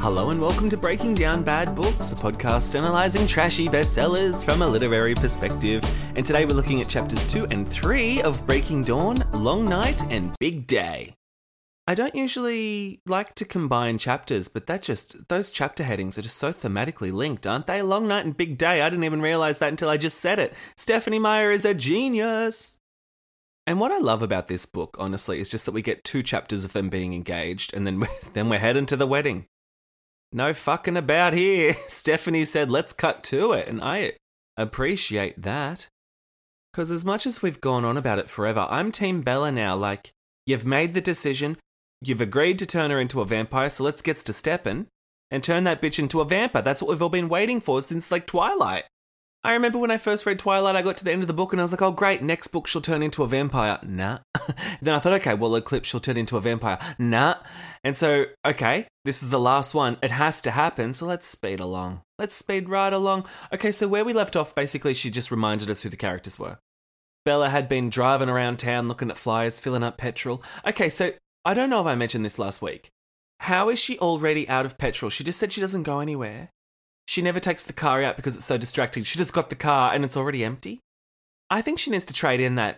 Hello and welcome to Breaking Down Bad Books, a podcast analysing trashy bestsellers from a literary perspective. And today we're looking at chapters 2 and 3 of Breaking Dawn, Long Night, and Big Day. I don't usually like to combine chapters, but that just, those chapter headings are just so thematically linked, aren't they? Long Night and Big Day. I didn't even realise that until I just said it. Stephenie Meyer is a genius. And what I love about this book, honestly, is just that we get two chapters of them being engaged, and then we're, then we're heading to the wedding. No fucking about here. Stephenie said, let's cut to it. And I appreciate that. Because as much as we've gone on about it forever, I'm Team Bella now. Like, you've made the decision, you've agreed to turn her into a vampire, so let's get to stepping and turn that bitch into a vampire. That's what we've all been waiting for since, like, Twilight. I remember when I first read Twilight, I got to the end of the book and I was like, oh, great, next book she'll turn into a vampire. Nah. then I thought, okay, well, Eclipse she'll turn into a vampire. Nah. And so, okay, this is the last one. It has to happen, so let's speed along. Let's speed right along. Okay, so where we left off, basically, she just reminded us who the characters were. Bella had been driving around town looking at flyers, filling up petrol. Okay, so I don't know if I mentioned this last week. How is she already out of petrol? She just said she doesn't go anywhere. She never takes the car out because it's so distracting. She just got the car and it's already empty. I think she needs to trade in that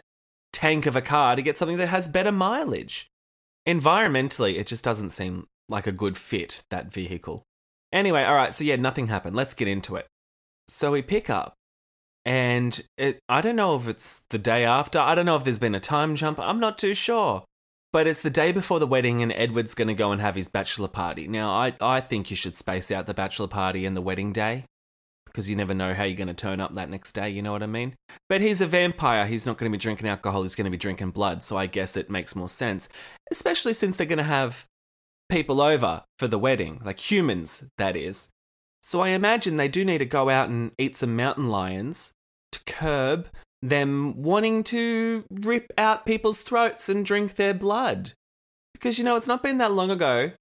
tank of a car to get something that has better mileage. Environmentally, it just doesn't seem like a good fit, that vehicle. Anyway, all right, so yeah, nothing happened. Let's get into it. So we pick up, and it, I don't know if it's the day after. I don't know if there's been a time jump. I'm not too sure. But it's the day before the wedding, and Edward's going to go and have his bachelor party. Now, I, I think you should space out the bachelor party and the wedding day because you never know how you're going to turn up that next day, you know what I mean? But he's a vampire. He's not going to be drinking alcohol, he's going to be drinking blood. So I guess it makes more sense, especially since they're going to have people over for the wedding, like humans, that is. So I imagine they do need to go out and eat some mountain lions to curb them wanting to rip out people's throats and drink their blood. Because, you know, it's not been that long ago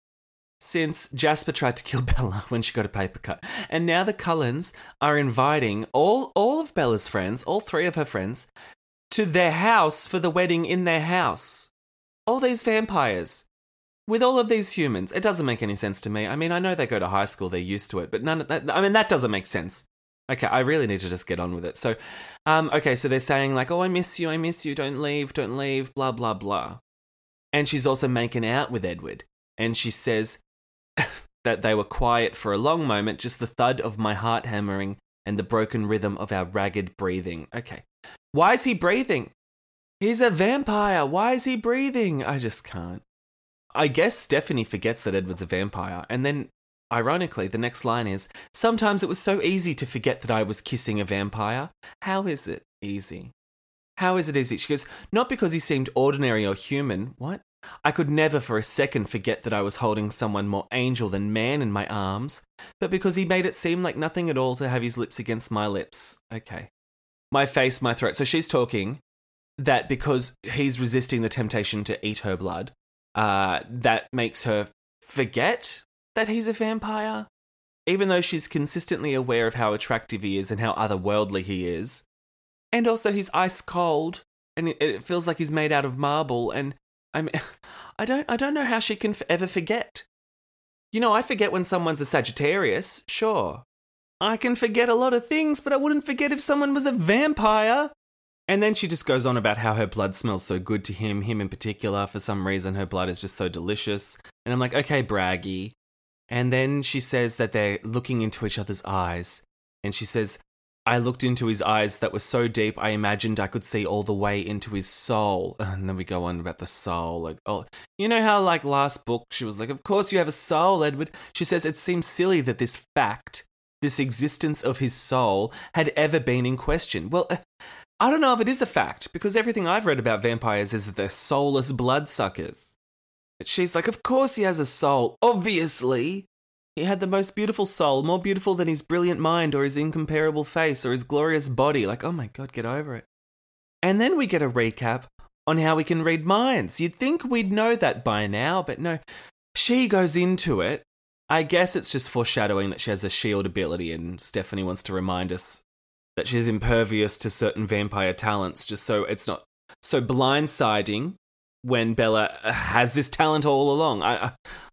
since Jasper tried to kill Bella when she got a paper cut. And now the Cullens are inviting all, all of Bella's friends, all three of her friends, to their house for the wedding in their house. All these vampires. With all of these humans, it doesn't make any sense to me. I mean, I know they go to high school, they're used to it, but none of that, I mean, that doesn't make sense. Okay, I really need to just get on with it. So, um, okay, so they're saying, like, oh, I miss you, I miss you, don't leave, don't leave, blah, blah, blah. And she's also making out with Edward. And she says that they were quiet for a long moment, just the thud of my heart hammering and the broken rhythm of our ragged breathing. Okay. Why is he breathing? He's a vampire. Why is he breathing? I just can't. I guess Stephenie forgets that Edward's a vampire, and then Ironically, the next line is Sometimes it was so easy to forget that I was kissing a vampire. How is it easy? How is it easy? She goes, Not because he seemed ordinary or human. What? I could never for a second forget that I was holding someone more angel than man in my arms, but because he made it seem like nothing at all to have his lips against my lips. Okay. My face, my throat. So she's talking that because he's resisting the temptation to eat her blood, uh, that makes her forget that he's a vampire, even though she's consistently aware of how attractive he is and how otherworldly he is. And also, he's ice cold, and it, feels like he's made out of marble. And I mean, I don't, I don't know how she can ever forget. You know, I forget when someone's a Sagittarius, sure. I can forget a lot of things, but I wouldn't forget if someone was a vampire. And then she just goes on about how her blood smells so good to him, him in particular. For some reason, her blood is just so delicious. And I'm like, okay, braggy. And then she says that they're looking into each other's eyes. And she says, I looked into his eyes that were so deep, I imagined I could see all the way into his soul. And then we go on about the soul. Like, oh, you know how, like, last book, she was like, Of course you have a soul, Edward. She says, It seems silly that this fact, this existence of his soul, had ever been in question. Well, uh, I don't know if it is a fact, because everything I've read about vampires is that they're soulless bloodsuckers. She's like, Of course he has a soul, obviously. He had the most beautiful soul, more beautiful than his brilliant mind or his incomparable face or his glorious body. Like, oh my god, get over it. And then we get a recap on how we can read minds. You'd think we'd know that by now, but no. She goes into it. I guess it's just foreshadowing that she has a shield ability, and Stephenie wants to remind us that she's impervious to certain vampire talents, just so it's not so blindsiding when Bella has this talent all along. I, I,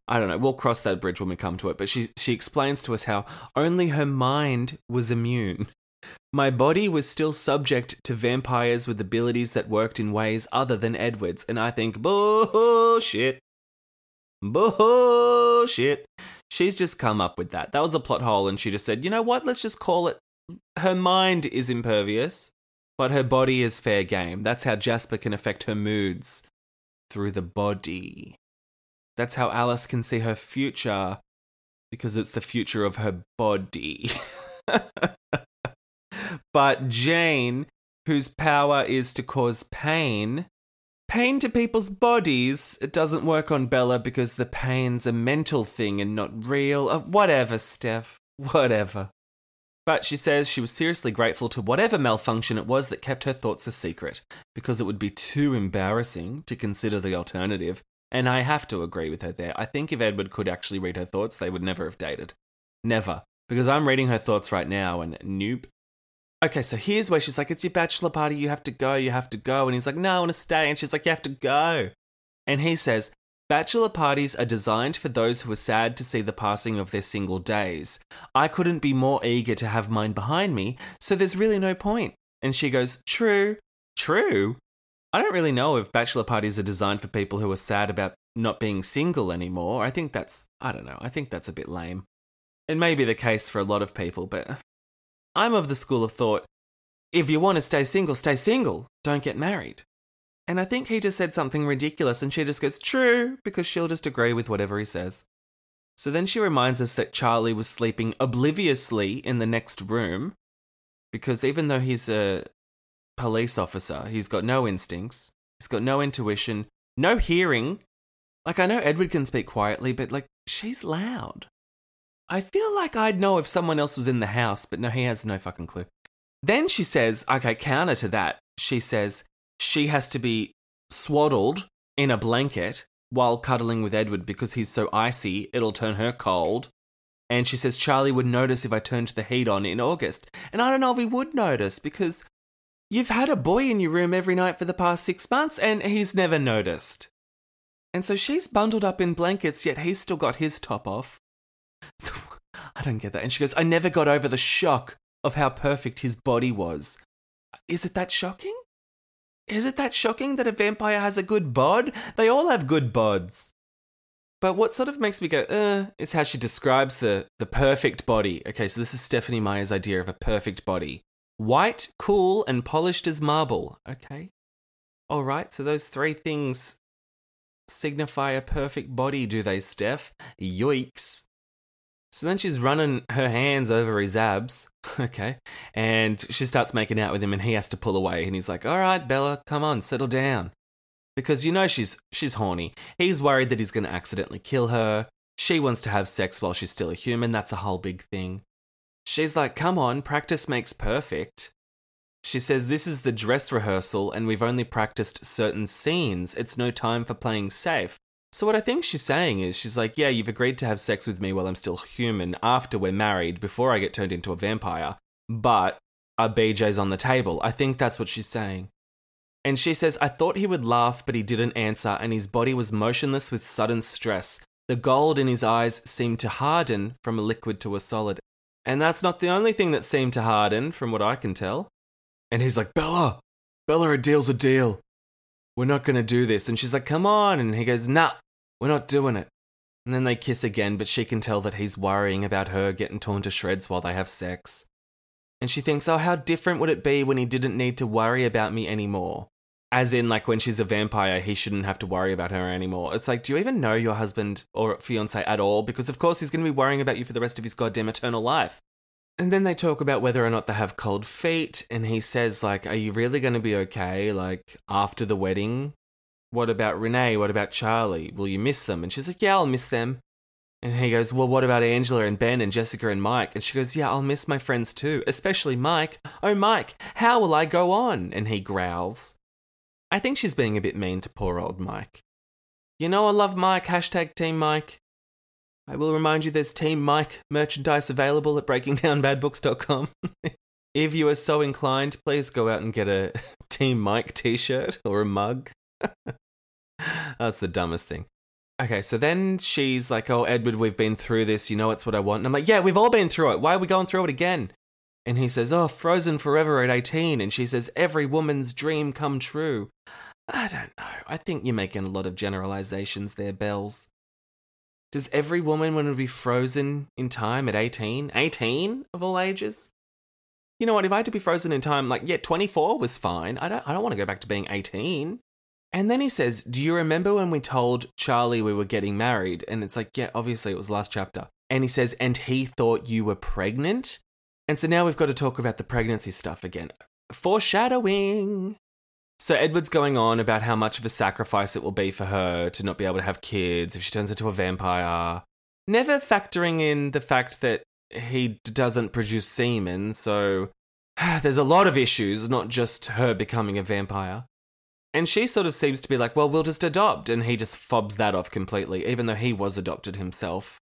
I don't know. We'll cross that bridge when we come to it. But she she explains to us how only her mind was immune. My body was still subject to vampires with abilities that worked in ways other than Edward's, and I think bullshit. Bullshit. She's just come up with that. That was a plot hole, and she just said, you know what? Let's just call it. Her mind is impervious, but her body is fair game. That's how Jasper can affect her moods through the body. That's how Alice can see her future because it's the future of her body. but Jane, whose power is to cause pain, pain to people's bodies, it doesn't work on Bella because the pain's a mental thing and not real. Uh, whatever, Steph. Whatever. But she says she was seriously grateful to whatever malfunction it was that kept her thoughts a secret, because it would be too embarrassing to consider the alternative. And I have to agree with her there. I think if Edward could actually read her thoughts, they would never have dated. Never. Because I'm reading her thoughts right now, and nope. Okay, so here's where she's like, It's your bachelor party, you have to go, you have to go. And he's like, No, I want to stay. And she's like, You have to go. And he says, Bachelor parties are designed for those who are sad to see the passing of their single days. I couldn't be more eager to have mine behind me, so there's really no point. And she goes, True, true. I don't really know if bachelor parties are designed for people who are sad about not being single anymore. I think that's, I don't know, I think that's a bit lame. It may be the case for a lot of people, but I'm of the school of thought if you want to stay single, stay single. Don't get married. And I think he just said something ridiculous, and she just goes, True, because she'll just agree with whatever he says. So then she reminds us that Charlie was sleeping obliviously in the next room, because even though he's a police officer, he's got no instincts, he's got no intuition, no hearing. Like, I know Edward can speak quietly, but like, she's loud. I feel like I'd know if someone else was in the house, but no, he has no fucking clue. Then she says, okay, counter to that, she says, she has to be swaddled in a blanket while cuddling with Edward because he's so icy, it'll turn her cold. And she says Charlie would notice if I turned the heat on in August. And I don't know if he would notice because you've had a boy in your room every night for the past six months and he's never noticed. And so she's bundled up in blankets, yet he's still got his top off. So, I don't get that. And she goes, I never got over the shock of how perfect his body was. Is it that shocking? Is it that shocking that a vampire has a good bod? They all have good bods. But what sort of makes me go, uh, is how she describes the, the perfect body. Okay, so this is Stephenie Meyer's idea of a perfect body white, cool, and polished as marble. Okay. All right, so those three things signify a perfect body, do they, Steph? Yoicks. So then she's running her hands over his abs, okay, and she starts making out with him, and he has to pull away, and he's like, "All right, Bella, come on, settle down," because you know she's she's horny. He's worried that he's going to accidentally kill her. She wants to have sex while she's still a human. That's a whole big thing. She's like, "Come on, practice makes perfect." She says this is the dress rehearsal, and we've only practiced certain scenes. It's no time for playing safe. So what I think she's saying is she's like, yeah, you've agreed to have sex with me while I'm still human after we're married, before I get turned into a vampire, but our BJ's on the table. I think that's what she's saying. And she says, I thought he would laugh, but he didn't answer, and his body was motionless with sudden stress. The gold in his eyes seemed to harden from a liquid to a solid. And that's not the only thing that seemed to harden, from what I can tell. And he's like, Bella, Bella, a deal's a deal. We're not going to do this. And she's like, Come on. And he goes, Nah, we're not doing it. And then they kiss again, but she can tell that he's worrying about her getting torn to shreds while they have sex. And she thinks, Oh, how different would it be when he didn't need to worry about me anymore? As in, like, when she's a vampire, he shouldn't have to worry about her anymore. It's like, do you even know your husband or fiance at all? Because, of course, he's going to be worrying about you for the rest of his goddamn eternal life. And then they talk about whether or not they have cold feet. And he says, like, are you really going to be okay? Like, after the wedding? What about Renee? What about Charlie? Will you miss them? And she's like, yeah, I'll miss them. And he goes, Well, what about Angela and Ben and Jessica and Mike? And she goes, Yeah, I'll miss my friends too, especially Mike. Oh, Mike, how will I go on? And he growls. I think she's being a bit mean to poor old Mike. You know, I love Mike, hashtag Team Mike. I will remind you there's Team Mike merchandise available at breakingdownbadbooks.com. if you are so inclined, please go out and get a Team Mike t shirt or a mug. That's the dumbest thing. Okay, so then she's like, Oh, Edward, we've been through this. You know it's what I want. And I'm like, Yeah, we've all been through it. Why are we going through it again? And he says, Oh, frozen forever at 18. And she says, Every woman's dream come true. I don't know. I think you're making a lot of generalizations there, Bells. Does every woman want to be frozen in time at 18? 18 of all ages? You know what? If I had to be frozen in time, like, yeah, 24 was fine. I don't, I don't want to go back to being 18. And then he says, Do you remember when we told Charlie we were getting married? And it's like, Yeah, obviously it was last chapter. And he says, And he thought you were pregnant? And so now we've got to talk about the pregnancy stuff again. Foreshadowing. So Edward's going on about how much of a sacrifice it will be for her to not be able to have kids if she turns into a vampire. Never factoring in the fact that he doesn't produce semen, so there's a lot of issues, not just her becoming a vampire. And she sort of seems to be like, well, we'll just adopt. And he just fobs that off completely, even though he was adopted himself.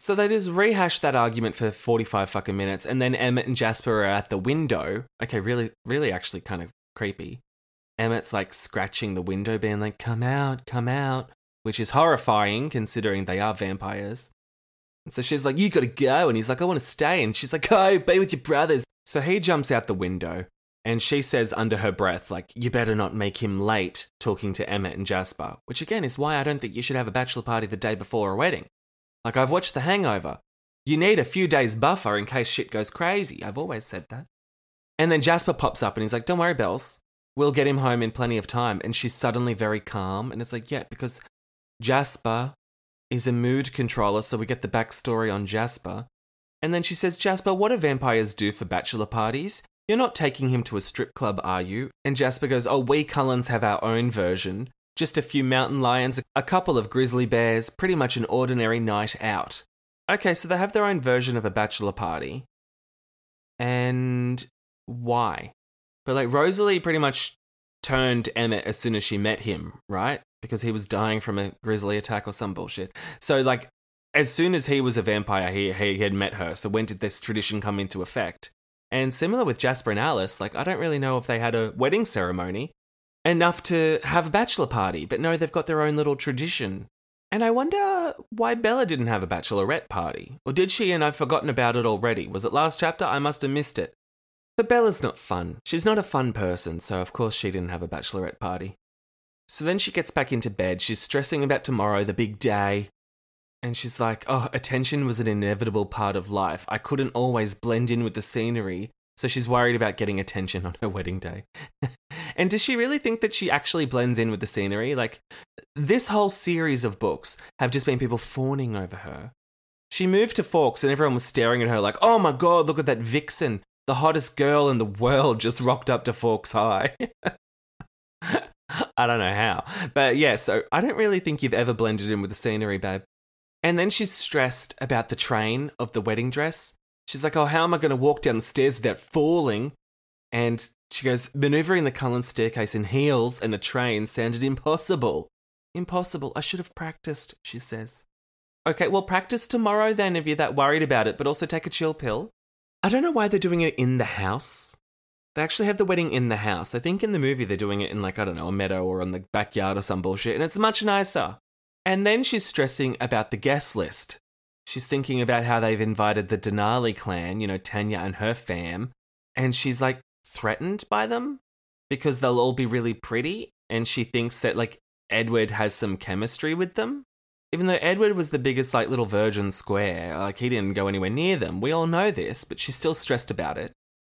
So they just rehash that argument for 45 fucking minutes. And then Emmett and Jasper are at the window. Okay, really, really actually kind of creepy. Emmett's like scratching the window, being like, come out, come out, which is horrifying considering they are vampires. And so she's like, you gotta go. And he's like, I wanna stay. And she's like, go, be with your brothers. So he jumps out the window and she says under her breath, like, you better not make him late talking to Emmett and Jasper, which again is why I don't think you should have a bachelor party the day before a wedding. Like, I've watched The Hangover. You need a few days buffer in case shit goes crazy. I've always said that. And then Jasper pops up and he's like, don't worry, Bells. We'll get him home in plenty of time. And she's suddenly very calm. And it's like, yeah, because Jasper is a mood controller. So we get the backstory on Jasper. And then she says, Jasper, what do vampires do for bachelor parties? You're not taking him to a strip club, are you? And Jasper goes, Oh, we Cullens have our own version. Just a few mountain lions, a couple of grizzly bears, pretty much an ordinary night out. Okay, so they have their own version of a bachelor party. And why? But like Rosalie pretty much turned Emmett as soon as she met him, right? Because he was dying from a grizzly attack or some bullshit. So like as soon as he was a vampire, he, he had met her. So when did this tradition come into effect? And similar with Jasper and Alice, like I don't really know if they had a wedding ceremony enough to have a bachelor party, but no, they've got their own little tradition. And I wonder why Bella didn't have a bachelorette party. Or did she and I've forgotten about it already? Was it last chapter? I must have missed it. But Bella's not fun. She's not a fun person, so of course she didn't have a bachelorette party. So then she gets back into bed. She's stressing about tomorrow, the big day. And she's like, oh, attention was an inevitable part of life. I couldn't always blend in with the scenery. So she's worried about getting attention on her wedding day. and does she really think that she actually blends in with the scenery? Like, this whole series of books have just been people fawning over her. She moved to Forks and everyone was staring at her like, oh my god, look at that vixen. The hottest girl in the world just rocked up to Forks High. I don't know how. But yeah, so I don't really think you've ever blended in with the scenery, babe. And then she's stressed about the train of the wedding dress. She's like, oh, how am I going to walk down the stairs without falling? And she goes, maneuvering the Cullen staircase in heels and a train sounded impossible. Impossible. I should have practiced, she says. Okay, well, practice tomorrow then if you're that worried about it, but also take a chill pill. I don't know why they're doing it in the house. They actually have the wedding in the house. I think in the movie they're doing it in, like, I don't know, a meadow or on the backyard or some bullshit, and it's much nicer. And then she's stressing about the guest list. She's thinking about how they've invited the Denali clan, you know, Tanya and her fam, and she's like threatened by them. because they'll all be really pretty. And she thinks that like Edward has some chemistry with them. Even though Edward was the biggest like little virgin square, like he didn't go anywhere near them. We all know this, but she's still stressed about it.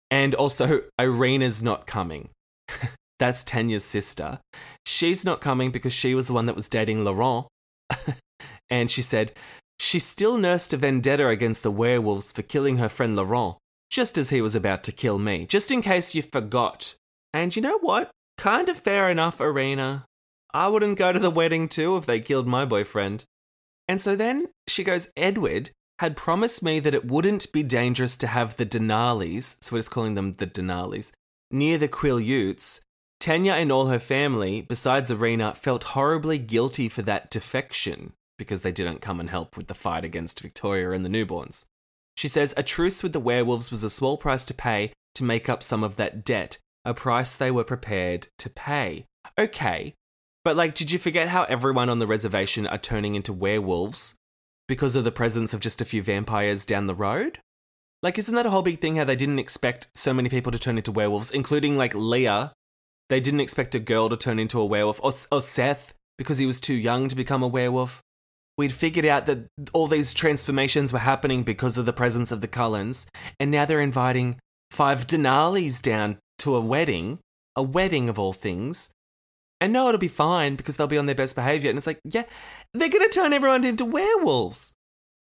And also, Irina's not coming. That's Tanya's sister. She's not coming because she was the one that was dating Laurent. and she said, she still nursed a vendetta against the werewolves for killing her friend Laurent, just as he was about to kill me, just in case you forgot. And you know what? Kind of fair enough, Irina. I wouldn't go to the wedding too if they killed my boyfriend. And so then she goes, Edward had promised me that it wouldn't be dangerous to have the Denali's, so we're just calling them the Denali's, near the Quileutes. Tanya and all her family, besides Irina, felt horribly guilty for that defection because they didn't come and help with the fight against Victoria and the newborns. She says a truce with the werewolves was a small price to pay to make up some of that debt, a price they were prepared to pay. Okay, but like, did you forget how everyone on the reservation are turning into werewolves because of the presence of just a few vampires down the road? Like, isn't that a whole big thing how they didn't expect so many people to turn into werewolves, including like Leah? They didn't expect a girl to turn into a werewolf, or, or Seth because he was too young to become a werewolf. We'd figured out that all these transformations were happening because of the presence of the Cullens, and now they're inviting five Denali's down to a wedding, a wedding of all things. And no, it'll be fine because they'll be on their best behavior. And it's like, yeah, they're going to turn everyone into werewolves.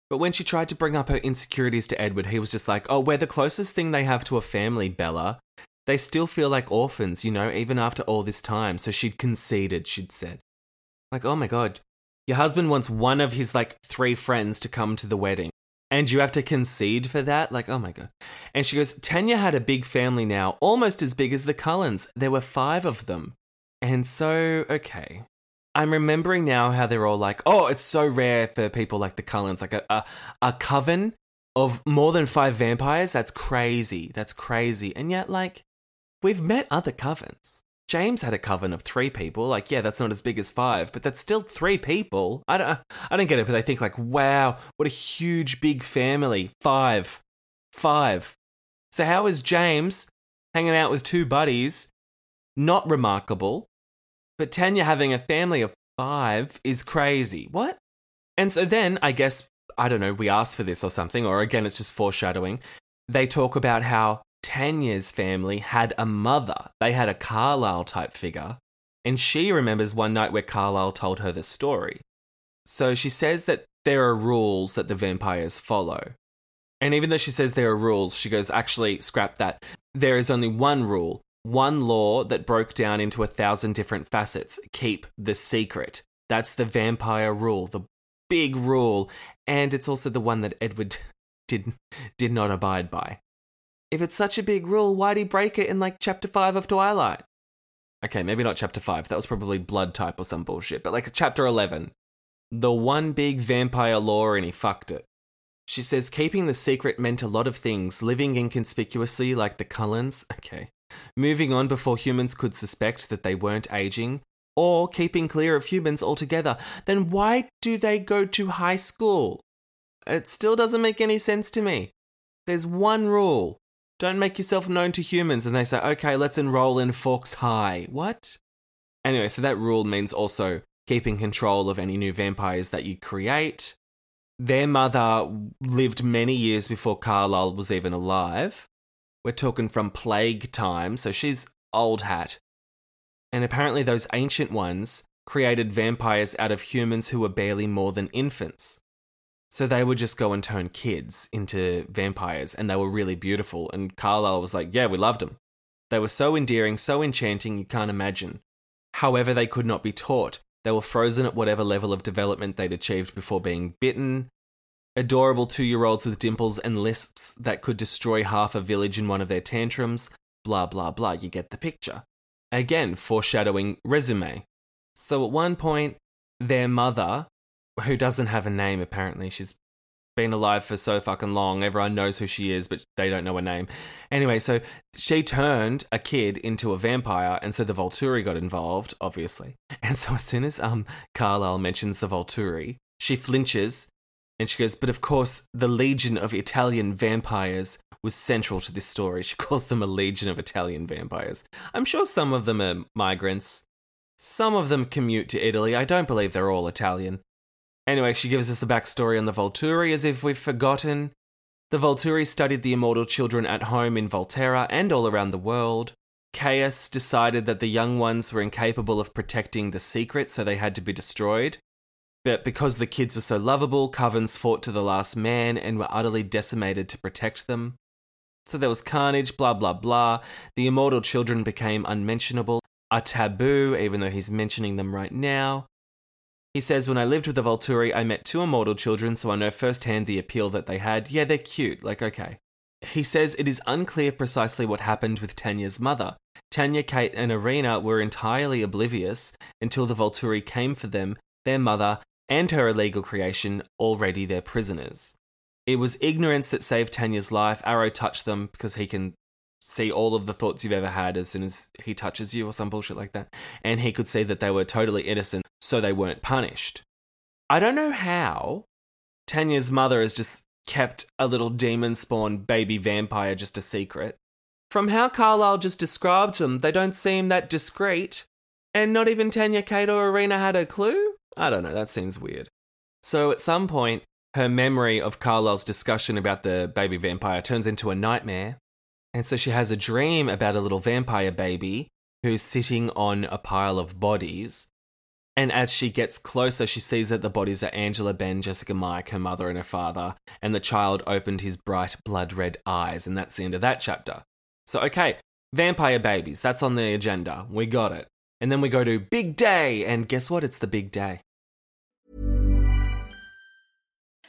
But when she tried to bring up her insecurities to Edward, he was just like, oh, we're the closest thing they have to a family, Bella. They still feel like orphans, you know, even after all this time. So she'd conceded, she'd said. Like, oh my God, your husband wants one of his like three friends to come to the wedding. And you have to concede for that? Like, oh my God. And she goes, Tanya had a big family now, almost as big as the Cullens. There were five of them. And so, okay. I'm remembering now how they're all like, oh, it's so rare for people like the Cullens, like a, a, a coven of more than five vampires. That's crazy. That's crazy. And yet, like, we've met other covens. James had a coven of three people. Like, yeah, that's not as big as five, but that's still three people. I don't, I don't get it, but they think like, wow, what a huge, big family. Five, five. So how is James hanging out with two buddies not remarkable, but Tanya having a family of five is crazy. What? And so then I guess I don't know. We asked for this or something, or again, it's just foreshadowing. They talk about how Tanya's family had a mother. They had a Carlisle type figure. And she remembers one night where Carlisle told her the story. So she says that there are rules that the vampires follow. And even though she says there are rules, she goes, actually, scrap that. There is only one rule, one law that broke down into a thousand different facets keep the secret. That's the vampire rule, the big rule. And it's also the one that Edward did, did not abide by. If it's such a big rule, why'd he break it in like chapter 5 of Twilight? Okay, maybe not chapter 5, that was probably blood type or some bullshit, but like chapter 11. The one big vampire law and he fucked it. She says keeping the secret meant a lot of things, living inconspicuously like the Cullens, okay, moving on before humans could suspect that they weren't aging, or keeping clear of humans altogether. Then why do they go to high school? It still doesn't make any sense to me. There's one rule don't make yourself known to humans. And they say, okay, let's enroll in Forks High. What? Anyway, so that rule means also keeping control of any new vampires that you create. Their mother lived many years before Carlisle was even alive. We're talking from plague time, so she's old hat. And apparently, those ancient ones created vampires out of humans who were barely more than infants. So they would just go and turn kids into vampires, and they were really beautiful. And Carlisle was like, Yeah, we loved them. They were so endearing, so enchanting, you can't imagine. However, they could not be taught. They were frozen at whatever level of development they'd achieved before being bitten. Adorable two year olds with dimples and lisps that could destroy half a village in one of their tantrums. Blah, blah, blah. You get the picture. Again, foreshadowing resume. So at one point, their mother who doesn't have a name apparently. She's been alive for so fucking long. Everyone knows who she is, but they don't know her name. Anyway, so she turned a kid into a vampire, and so the Volturi got involved, obviously. And so as soon as um Carlisle mentions the Volturi, she flinches and she goes, But of course, the legion of Italian vampires was central to this story. She calls them a legion of Italian vampires. I'm sure some of them are migrants. Some of them commute to Italy. I don't believe they're all Italian. Anyway, she gives us the backstory on the Volturi as if we've forgotten. The Volturi studied the immortal children at home in Volterra and all around the world. Caius decided that the young ones were incapable of protecting the secret, so they had to be destroyed. But because the kids were so lovable, covens fought to the last man and were utterly decimated to protect them. So there was carnage, blah, blah, blah. The immortal children became unmentionable, a taboo, even though he's mentioning them right now. He says, When I lived with the Volturi, I met two immortal children, so I know firsthand the appeal that they had. Yeah, they're cute, like, okay. He says it is unclear precisely what happened with Tanya's mother. Tanya, Kate, and Irina were entirely oblivious until the Volturi came for them, their mother, and her illegal creation, already their prisoners. It was ignorance that saved Tanya's life. Aro touched them because he can see all of the thoughts you've ever had as soon as he touches you or some bullshit like that. And he could see that they were totally innocent, so they weren't punished. I don't know how Tanya's mother has just kept a little demon spawned baby vampire just a secret. From how Carlisle just described them, they don't seem that discreet. And not even Tanya, Kate, or Irina had a clue? I don't know, that seems weird. So at some point, her memory of Carlisle's discussion about the baby vampire turns into a nightmare, and so she has a dream about a little vampire baby who's sitting on a pile of bodies. And as she gets closer, she sees that the bodies are Angela, Ben, Jessica, Mike, her mother, and her father. And the child opened his bright blood red eyes. And that's the end of that chapter. So, okay, vampire babies, that's on the agenda. We got it. And then we go to Big Day. And guess what? It's the big day.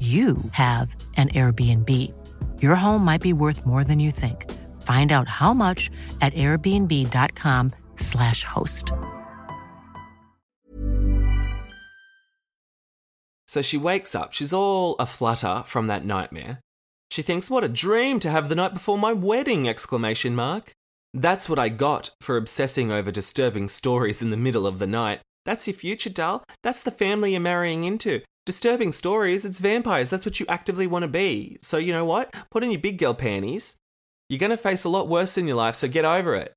you have an Airbnb. Your home might be worth more than you think. Find out how much at airbnb.com/slash host. So she wakes up. She's all aflutter from that nightmare. She thinks, "What a dream to have the night before my wedding!" exclamation mark. That's what I got for obsessing over disturbing stories in the middle of the night. That's your future, doll. That's the family you're marrying into. Disturbing stories, it's vampires. That's what you actively want to be. So, you know what? Put on your big girl panties. You're going to face a lot worse in your life, so get over it.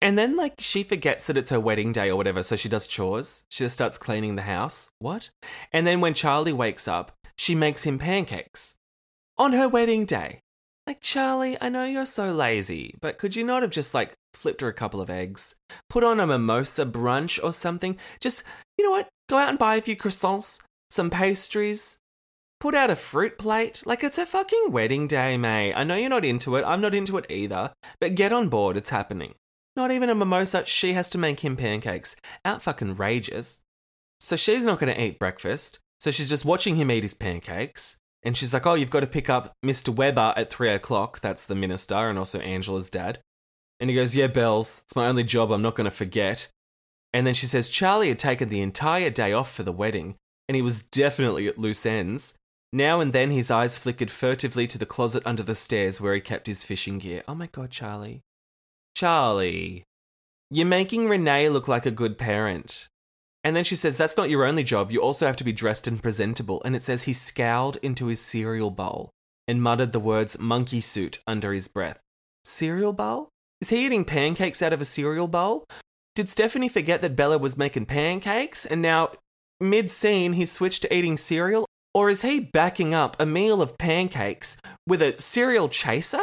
And then, like, she forgets that it's her wedding day or whatever, so she does chores. She just starts cleaning the house. What? And then when Charlie wakes up, she makes him pancakes on her wedding day. Like, Charlie, I know you're so lazy, but could you not have just like flipped her a couple of eggs, put on a mimosa brunch or something? Just, you know what? Go out and buy a few croissants, some pastries, put out a fruit plate. Like, it's a fucking wedding day, May. I know you're not into it. I'm not into it either, but get on board. It's happening. Not even a mimosa. She has to make him pancakes. Out fucking rages. So she's not going to eat breakfast. So she's just watching him eat his pancakes. And she's like, Oh, you've got to pick up Mr. Weber at three o'clock. That's the minister and also Angela's dad. And he goes, Yeah, Bells, it's my only job. I'm not going to forget. And then she says, Charlie had taken the entire day off for the wedding, and he was definitely at loose ends. Now and then his eyes flickered furtively to the closet under the stairs where he kept his fishing gear. Oh my god, Charlie. Charlie. You're making Renee look like a good parent. And then she says, That's not your only job. You also have to be dressed and presentable. And it says he scowled into his cereal bowl and muttered the words monkey suit under his breath. Cereal bowl? Is he eating pancakes out of a cereal bowl? Did Stephenie forget that Bella was making pancakes and now, mid scene, he switched to eating cereal? Or is he backing up a meal of pancakes with a cereal chaser?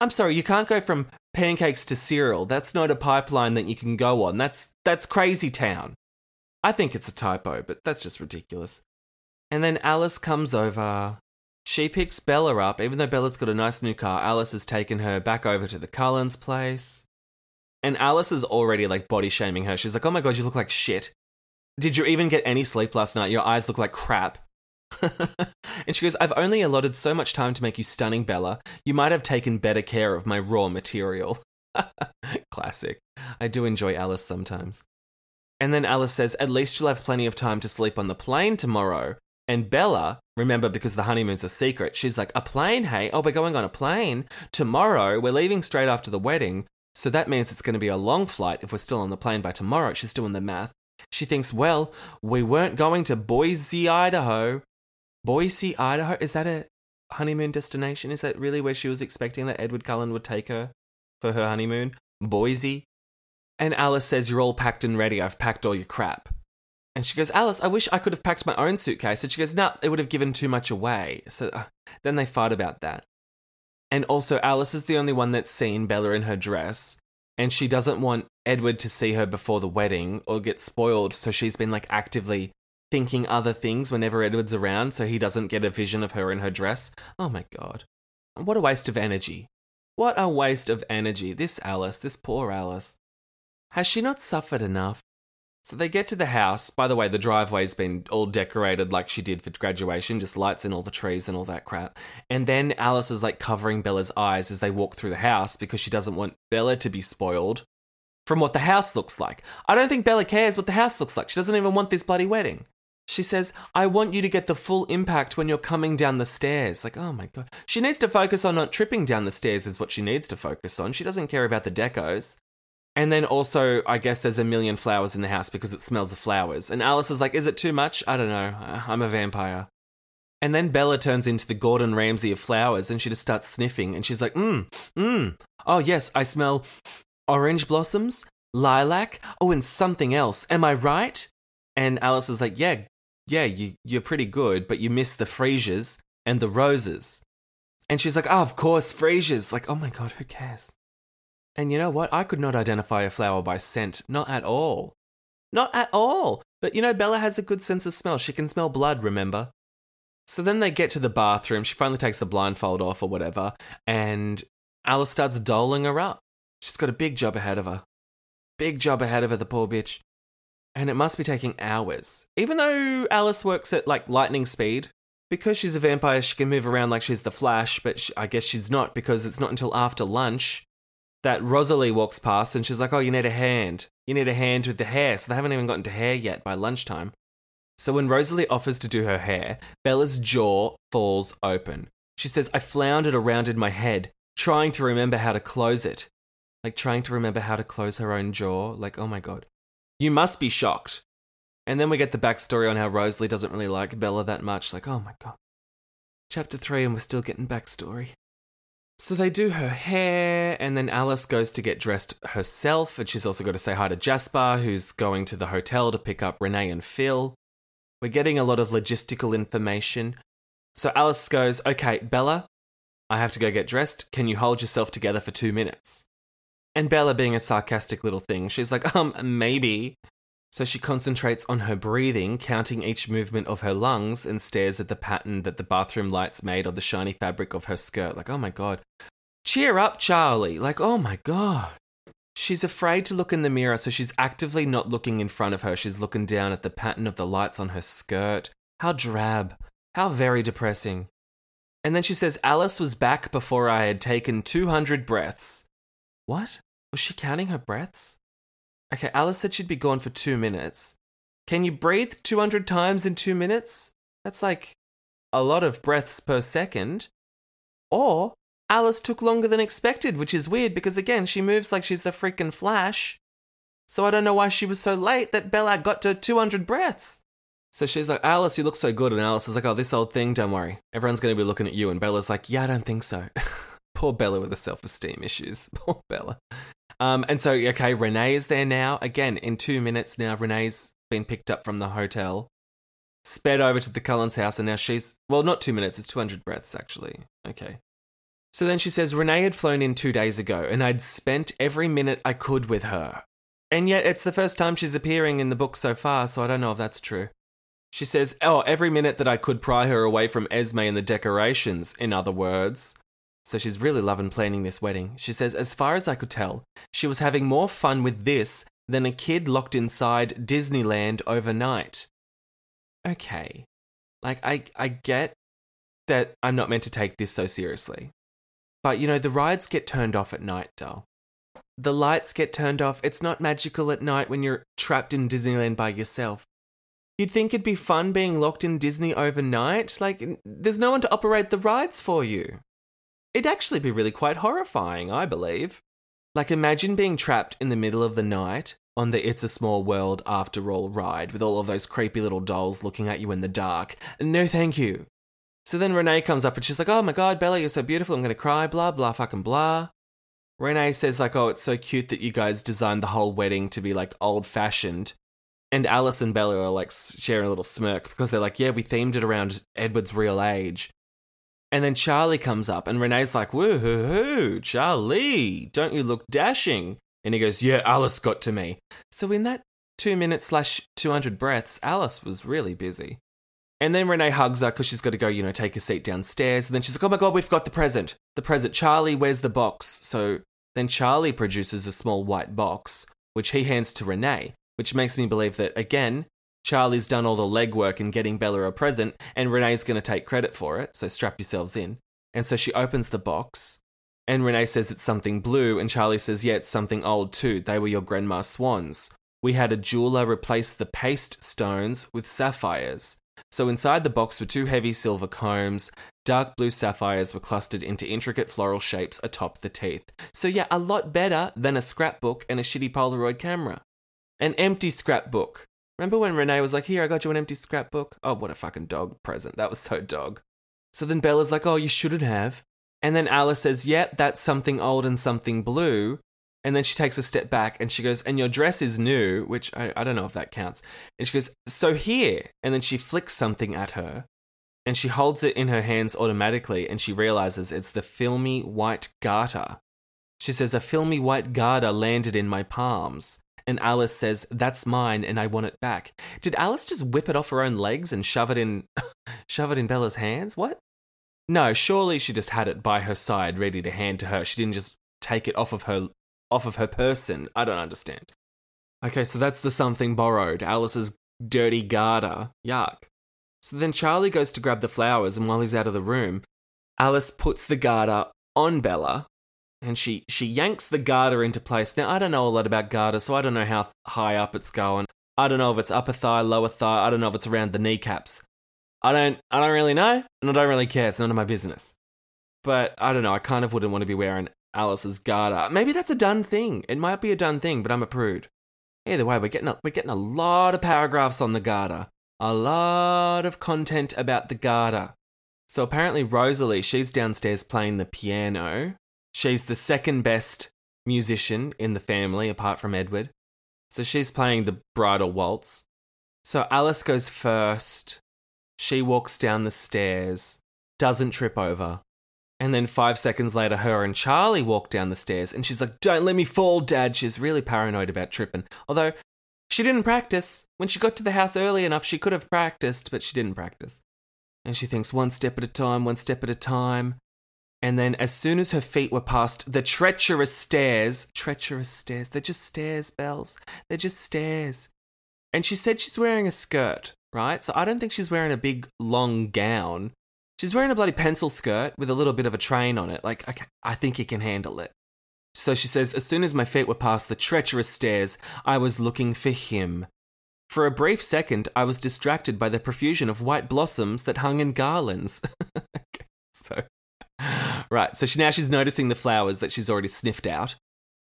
I'm sorry, you can't go from pancakes to cereal. That's not a pipeline that you can go on. That's that's crazy town. I think it's a typo, but that's just ridiculous. And then Alice comes over. She picks Bella up, even though Bella's got a nice new car. Alice has taken her back over to the Cullens place. And Alice is already like body shaming her. She's like, oh my god, you look like shit. Did you even get any sleep last night? Your eyes look like crap. and she goes, I've only allotted so much time to make you stunning, Bella. You might have taken better care of my raw material. Classic. I do enjoy Alice sometimes. And then Alice says, At least you'll have plenty of time to sleep on the plane tomorrow. And Bella, remember, because the honeymoon's a secret, she's like, A plane, hey? Oh, we're going on a plane. Tomorrow, we're leaving straight after the wedding. So that means it's going to be a long flight if we're still on the plane by tomorrow. She's doing the math. She thinks, Well, we weren't going to Boise, Idaho. Boise, Idaho? Is that a honeymoon destination? Is that really where she was expecting that Edward Cullen would take her for her honeymoon? Boise? And Alice says, You're all packed and ready. I've packed all your crap. And she goes, Alice, I wish I could have packed my own suitcase. And she goes, No, it would have given too much away. So uh, then they fight about that. And also, Alice is the only one that's seen Bella in her dress. And she doesn't want Edward to see her before the wedding or get spoiled. So she's been like actively thinking other things whenever Edward's around so he doesn't get a vision of her in her dress. Oh my god. What a waste of energy. What a waste of energy. This Alice, this poor Alice. Has she not suffered enough? So they get to the house. By the way, the driveway's been all decorated like she did for graduation, just lights in all the trees and all that crap. And then Alice is like covering Bella's eyes as they walk through the house because she doesn't want Bella to be spoiled from what the house looks like. I don't think Bella cares what the house looks like. She doesn't even want this bloody wedding. She says, I want you to get the full impact when you're coming down the stairs. Like, oh my God. She needs to focus on not tripping down the stairs, is what she needs to focus on. She doesn't care about the decos. And then also, I guess there's a million flowers in the house because it smells of flowers. And Alice is like, Is it too much? I don't know. Uh, I'm a vampire. And then Bella turns into the Gordon Ramsay of flowers and she just starts sniffing. And she's like, Mmm, mmm. Oh, yes, I smell orange blossoms, lilac, oh, and something else. Am I right? And Alice is like, Yeah, yeah, you, you're pretty good, but you miss the freesias and the roses. And she's like, oh, of course, freesias. Like, oh my God, who cares? And you know what? I could not identify a flower by scent. Not at all. Not at all. But you know, Bella has a good sense of smell. She can smell blood, remember? So then they get to the bathroom. She finally takes the blindfold off or whatever. And Alice starts doling her up. She's got a big job ahead of her. Big job ahead of her, the poor bitch and it must be taking hours. Even though Alice works at like lightning speed, because she's a vampire, she can move around like she's the Flash, but she, I guess she's not because it's not until after lunch that Rosalie walks past and she's like, Oh, you need a hand. You need a hand with the hair. So they haven't even gotten to hair yet by lunchtime. So when Rosalie offers to do her hair, Bella's jaw falls open. She says, I floundered around in my head, trying to remember how to close it. Like trying to remember how to close her own jaw. Like, oh my God. You must be shocked. And then we get the backstory on how Rosalie doesn't really like Bella that much. Like, oh my god. Chapter 3, and we're still getting backstory. So they do her hair, and then Alice goes to get dressed herself, and she's also got to say hi to Jasper, who's going to the hotel to pick up Renee and Phil. We're getting a lot of logistical information. So Alice goes, Okay, Bella, I have to go get dressed. Can you hold yourself together for two minutes? And Bella, being a sarcastic little thing, she's like, Um, maybe. So she concentrates on her breathing, counting each movement of her lungs, and stares at the pattern that the bathroom lights made on the shiny fabric of her skirt. Like, oh my god. Cheer up, Charlie. Like, oh my god. She's afraid to look in the mirror, so she's actively not looking in front of her. She's looking down at the pattern of the lights on her skirt. How drab. How very depressing. And then she says, Alice was back before I had taken 200 breaths. What? Was she counting her breaths? Okay, Alice said she'd be gone for two minutes. Can you breathe 200 times in two minutes? That's like a lot of breaths per second. Or Alice took longer than expected, which is weird because, again, she moves like she's the freaking Flash. So I don't know why she was so late that Bella got to 200 breaths. So she's like, Alice, you look so good. And Alice is like, oh, this old thing, don't worry. Everyone's going to be looking at you. And Bella's like, yeah, I don't think so. Poor Bella with the self esteem issues. Poor Bella. Um, and so, okay, Renee is there now. Again, in two minutes now, Renee's been picked up from the hotel, sped over to the Cullens house, and now she's, well, not two minutes, it's 200 breaths, actually. Okay. So then she says, Renee had flown in two days ago, and I'd spent every minute I could with her. And yet, it's the first time she's appearing in the book so far, so I don't know if that's true. She says, Oh, every minute that I could pry her away from Esme and the decorations, in other words. So she's really loving planning this wedding. She says, as far as I could tell, she was having more fun with this than a kid locked inside Disneyland overnight. Okay. Like, I, I get that I'm not meant to take this so seriously. But, you know, the rides get turned off at night, doll. The lights get turned off. It's not magical at night when you're trapped in Disneyland by yourself. You'd think it'd be fun being locked in Disney overnight. Like, there's no one to operate the rides for you. It'd actually be really quite horrifying, I believe. Like, imagine being trapped in the middle of the night on the It's a Small World After All ride with all of those creepy little dolls looking at you in the dark. No, thank you. So then Renee comes up and she's like, Oh my god, Bella, you're so beautiful. I'm gonna cry, blah, blah, fucking blah. Renee says, like, Oh, it's so cute that you guys designed the whole wedding to be like old fashioned. And Alice and Bella are like sharing a little smirk because they're like, Yeah, we themed it around Edward's real age. And then Charlie comes up, and Renee's like, Woo hoo hoo, Charlie, don't you look dashing? And he goes, Yeah, Alice got to me. So in that two minutes slash 200 breaths, Alice was really busy. And then Renee hugs her because she's got to go, you know, take a seat downstairs. And then she's like, Oh my God, we've got the present. The present. Charlie, where's the box? So then Charlie produces a small white box, which he hands to Renee, which makes me believe that, again, Charlie's done all the legwork in getting Bella a present, and Renee's going to take credit for it, so strap yourselves in. And so she opens the box, and Renee says it's something blue, and Charlie says, Yeah, it's something old too. They were your Grandma Swan's. We had a jeweler replace the paste stones with sapphires. So inside the box were two heavy silver combs. Dark blue sapphires were clustered into intricate floral shapes atop the teeth. So, yeah, a lot better than a scrapbook and a shitty Polaroid camera. An empty scrapbook. Remember when Renee was like, Here, I got you an empty scrapbook? Oh, what a fucking dog present. That was so dog. So then Bella's like, Oh, you shouldn't have. And then Alice says, Yeah, that's something old and something blue. And then she takes a step back and she goes, And your dress is new, which I, I don't know if that counts. And she goes, So here. And then she flicks something at her and she holds it in her hands automatically and she realizes it's the filmy white garter. She says, A filmy white garter landed in my palms. And Alice says, That's mine and I want it back. Did Alice just whip it off her own legs and shove it in shove it in Bella's hands? What? No, surely she just had it by her side ready to hand to her. She didn't just take it off of her off of her person. I don't understand. Okay, so that's the something borrowed. Alice's dirty garter. Yuck. So then Charlie goes to grab the flowers, and while he's out of the room, Alice puts the garter on Bella and she she yanks the garter into place. Now I don't know a lot about garter, so I don't know how high up it's going. I don't know if it's upper thigh, lower thigh. I don't know if it's around the kneecaps. I don't I don't really know, and I don't really care. It's none of my business. But I don't know. I kind of wouldn't want to be wearing Alice's garter. Maybe that's a done thing. It might be a done thing, but I'm a prude. Either way, we're getting a, we're getting a lot of paragraphs on the garter. A lot of content about the garter. So apparently Rosalie, she's downstairs playing the piano She's the second best musician in the family, apart from Edward. So she's playing the bridal waltz. So Alice goes first. She walks down the stairs. doesn't trip over. And then five seconds later, her and Charlie walk down the stairs, and she's like, Don't let me fall, Dad. She's really paranoid about tripping. Although she didn't practice. When she got to the house early enough, she could have practiced, but she didn't practice. And she thinks one step at a time, one step at a time. And then, as soon as her feet were past the treacherous stairs, treacherous stairs, they're just stairs, Bells. They're just stairs. And she said she's wearing a skirt, right? So I don't think she's wearing a big, long gown. She's wearing a bloody pencil skirt with a little bit of a train on it. Like, okay, I think he can handle it. So she says, as soon as my feet were past the treacherous stairs, I was looking for him. For a brief second, I was distracted by the profusion of white blossoms that hung in garlands. right, so she, now she's noticing the flowers that she's already sniffed out.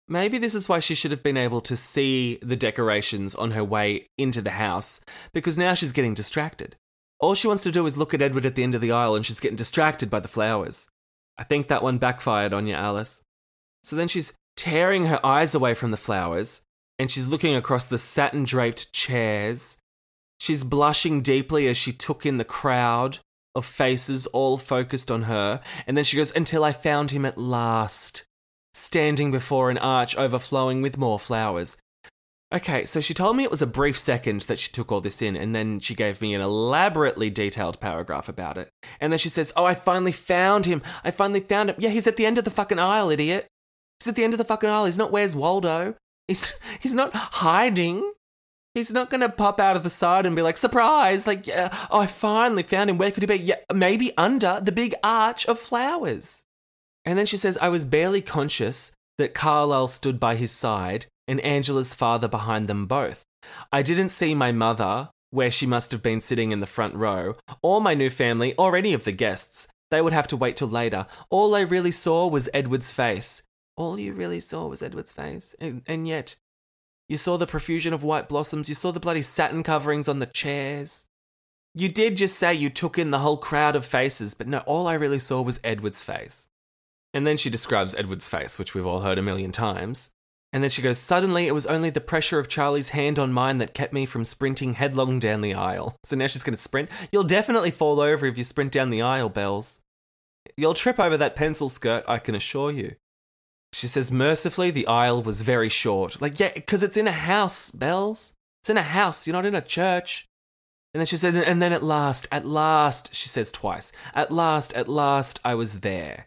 Maybe this is why she should have been able to see the decorations on her way into the house, because now she's getting distracted. All she wants to do is look at Edward at the end of the aisle and she's getting distracted by the flowers. I think that one backfired on you, Alice. So then she's tearing her eyes away from the flowers and she's looking across the satin draped chairs. She's blushing deeply as she took in the crowd of faces all focused on her. And then she goes, Until I found him at last, standing before an arch overflowing with more flowers. Okay, so she told me it was a brief second that she took all this in, and then she gave me an elaborately detailed paragraph about it. And then she says, Oh, I finally found him. I finally found him. Yeah, he's at the end of the fucking aisle, idiot. He's at the end of the fucking aisle. He's not Where's Waldo. He's he's not hiding. He's not going to pop out of the side and be like, surprise, like, yeah, oh, I finally found him. Where could he be? Yeah, maybe under the big arch of flowers. And then she says, I was barely conscious that Carlisle stood by his side and Angela's father behind them both. I didn't see my mother, where she must have been sitting in the front row, or my new family, or any of the guests. They would have to wait till later. All I really saw was Edward's face. All you really saw was Edward's face. And, and yet, you saw the profusion of white blossoms, you saw the bloody satin coverings on the chairs. You did just say you took in the whole crowd of faces, but no, all I really saw was Edward's face. And then she describes Edward's face, which we've all heard a million times. And then she goes, Suddenly, it was only the pressure of Charlie's hand on mine that kept me from sprinting headlong down the aisle. So now she's going to sprint. You'll definitely fall over if you sprint down the aisle, Bells. You'll trip over that pencil skirt, I can assure you. She says, Mercifully, the aisle was very short. Like, yeah, because it's in a house, Bells. It's in a house, you're not in a church. And then she said, And then at last, at last, she says twice, At last, at last, I was there.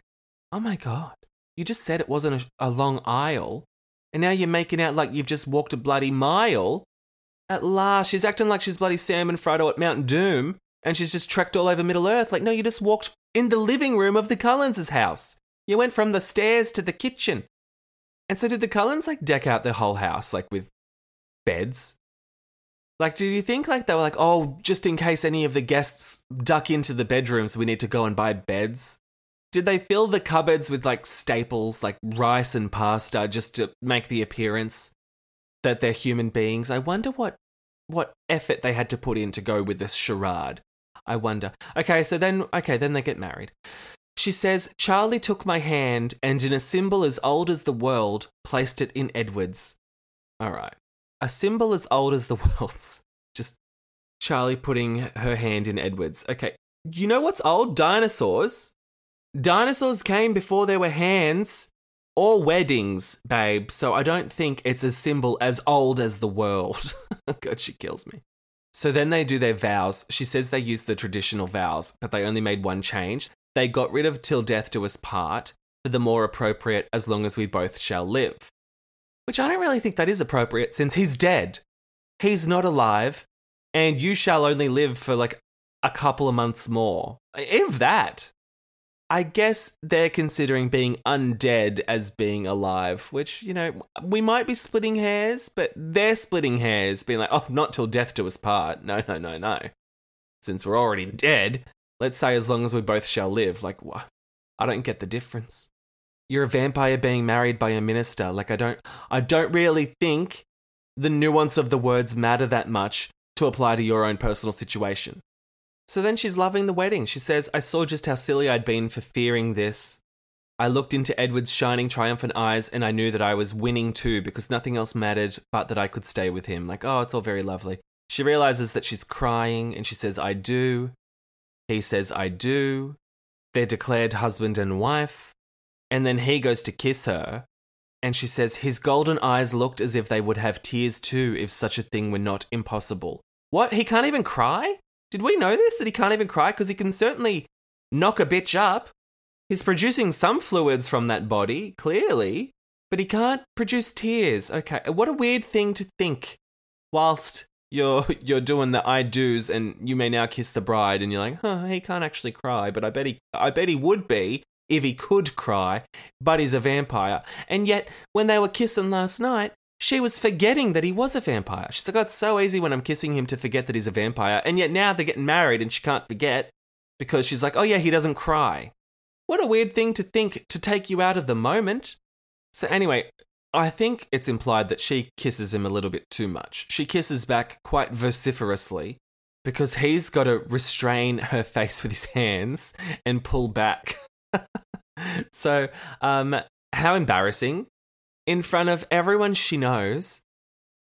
Oh my God. You just said it wasn't a, a long aisle. And now you're making out like you've just walked a bloody mile. At last, she's acting like she's bloody Sam and Frodo at Mount Doom, and she's just trekked all over Middle Earth. Like, no, you just walked in the living room of the Cullens' house. You went from the stairs to the kitchen. And so, did the Cullens like deck out their whole house, like with beds? Like, do you think like they were like, oh, just in case any of the guests duck into the bedrooms, we need to go and buy beds? Did they fill the cupboards with like staples like rice and pasta just to make the appearance that they're human beings? I wonder what what effort they had to put in to go with this charade. I wonder. Okay, so then okay, then they get married. She says, Charlie took my hand and in a symbol as old as the world, placed it in Edward's. All right. A symbol as old as the world's. Just Charlie putting her hand in Edward's. Okay. You know what's old? Dinosaurs. Dinosaurs came before there were hands or weddings, babe, so I don't think it's a symbol as old as the world. God, she kills me. So then they do their vows. She says they used the traditional vows, but they only made one change. They got rid of till death do us part for the more appropriate as long as we both shall live. Which I don't really think that is appropriate since he's dead. He's not alive, and you shall only live for like a couple of months more. If that. I guess they're considering being undead as being alive, which, you know, we might be splitting hairs, but they're splitting hairs, being like, oh, not till death do us part. No, no, no, no. Since we're already dead, let's say as long as we both shall live. Like, what? I don't get the difference. You're a vampire being married by a minister. Like, I don't, I don't really think the nuance of the words matter that much to apply to your own personal situation. So then she's loving the wedding. She says, I saw just how silly I'd been for fearing this. I looked into Edward's shining, triumphant eyes and I knew that I was winning too because nothing else mattered but that I could stay with him. Like, oh, it's all very lovely. She realizes that she's crying and she says, I do. He says, I do. they're declared husband and wife. And then he goes to kiss her. And she says, His golden eyes looked as if they would have tears too, if such a thing were not impossible. What? He can't even cry? Did we know this? That he can't even cry? Because he can certainly knock a bitch up. He's producing some fluids from that body, clearly, but he can't produce tears. Okay, what a weird thing to think whilst you're you're doing the I do's and you may now kiss the bride and you're like, huh, he can't actually cry, but I bet he I bet he would be if he could cry, but he's a vampire. And yet when they were kissing last night, she was forgetting that he was a vampire. She's like, oh, it's so easy when I'm kissing him to forget that he's a vampire. And yet now they're getting married and she can't forget because she's like, oh yeah, he doesn't cry. What a weird thing to think to take you out of the moment. So anyway, I think it's implied that she kisses him a little bit too much. She kisses back quite vociferously because he's got to restrain her face with his hands and pull back. so, um, how embarrassing. In front of everyone she knows,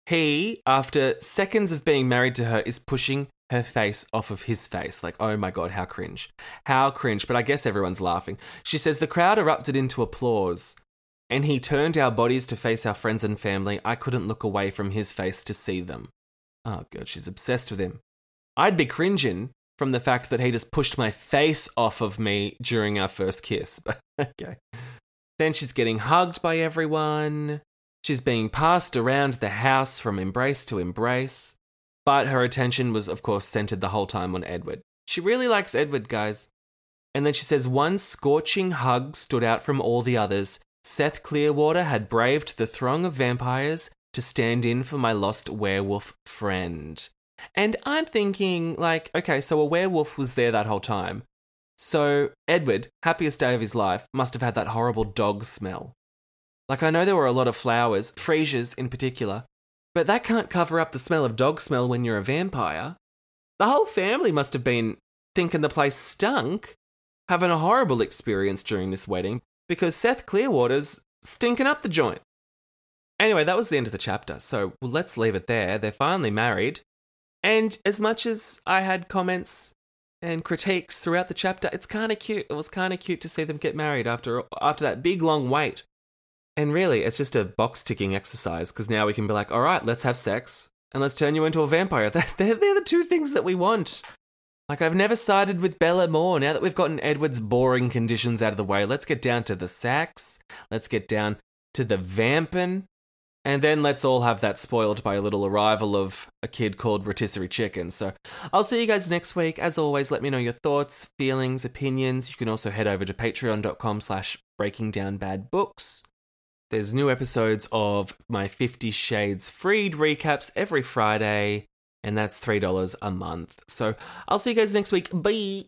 he, after seconds of being married to her, is pushing her face off of his face. Like, oh my God, how cringe. How cringe. But I guess everyone's laughing. She says the crowd erupted into applause and he turned our bodies to face our friends and family. I couldn't look away from his face to see them. Oh, God, she's obsessed with him. I'd be cringing from the fact that he just pushed my face off of me during our first kiss. Okay. Then she's getting hugged by everyone. She's being passed around the house from embrace to embrace. But her attention was, of course, centered the whole time on Edward. She really likes Edward, guys. And then she says, One scorching hug stood out from all the others. Seth Clearwater had braved the throng of vampires to stand in for my lost werewolf friend. And I'm thinking, like, okay, so a werewolf was there that whole time. So Edward, happiest day of his life, must have had that horrible dog smell. Like, I know there were a lot of flowers, freesias in particular, but that can't cover up the smell of dog smell when you're a vampire. The whole family must have been thinking the place stunk, having a horrible experience during this wedding, because Seth Clearwater's stinking up the joint. Anyway, that was the end of the chapter, so let's leave it there. They're finally married. And as much as I had comments and critiques throughout the chapter, it's kind of cute. It was kind of cute to see them get married after after that big long wait. And really, it's just a box ticking exercise because now we can be like, all right, let's have sex and let's turn you into a vampire. They're, they're the two things that we want. Like, I've never sided with Bella more. Now that we've gotten Edward's boring conditions out of the way, let's get down to the sax. Let's get down to the vamping. And then let's all have that spoiled by a little arrival of a kid called Rotisserie Chicken. So I'll see you guys next week. As always, let me know your thoughts, feelings, opinions. You can also head over to patreon.com slash breaking down bad books. There's new episodes of my Fifty Shades Freed recaps every Friday and that's $3 a month. So I'll see you guys next week. Bye!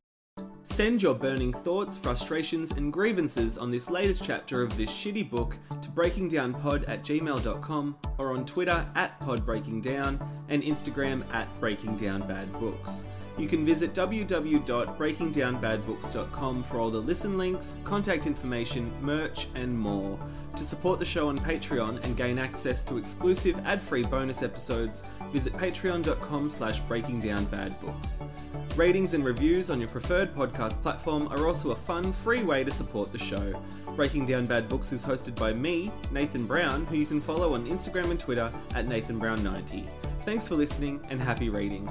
Send your burning thoughts, frustrations, and grievances on this latest chapter of this shitty book to breakingdownpod at gmail.com or on Twitter at podbreakingdown and Instagram at breakingdownbadbooks. You can visit www.breakingdownbadbooks.com for all the listen links, contact information, merch, and more. To support the show on Patreon and gain access to exclusive ad-free bonus episodes, visit patreon.com slash breakingdownbadbooks. Ratings and reviews on your preferred podcast platform are also a fun, free way to support the show. Breaking Down Bad Books is hosted by me, Nathan Brown, who you can follow on Instagram and Twitter at NathanBrown90. Thanks for listening and happy reading.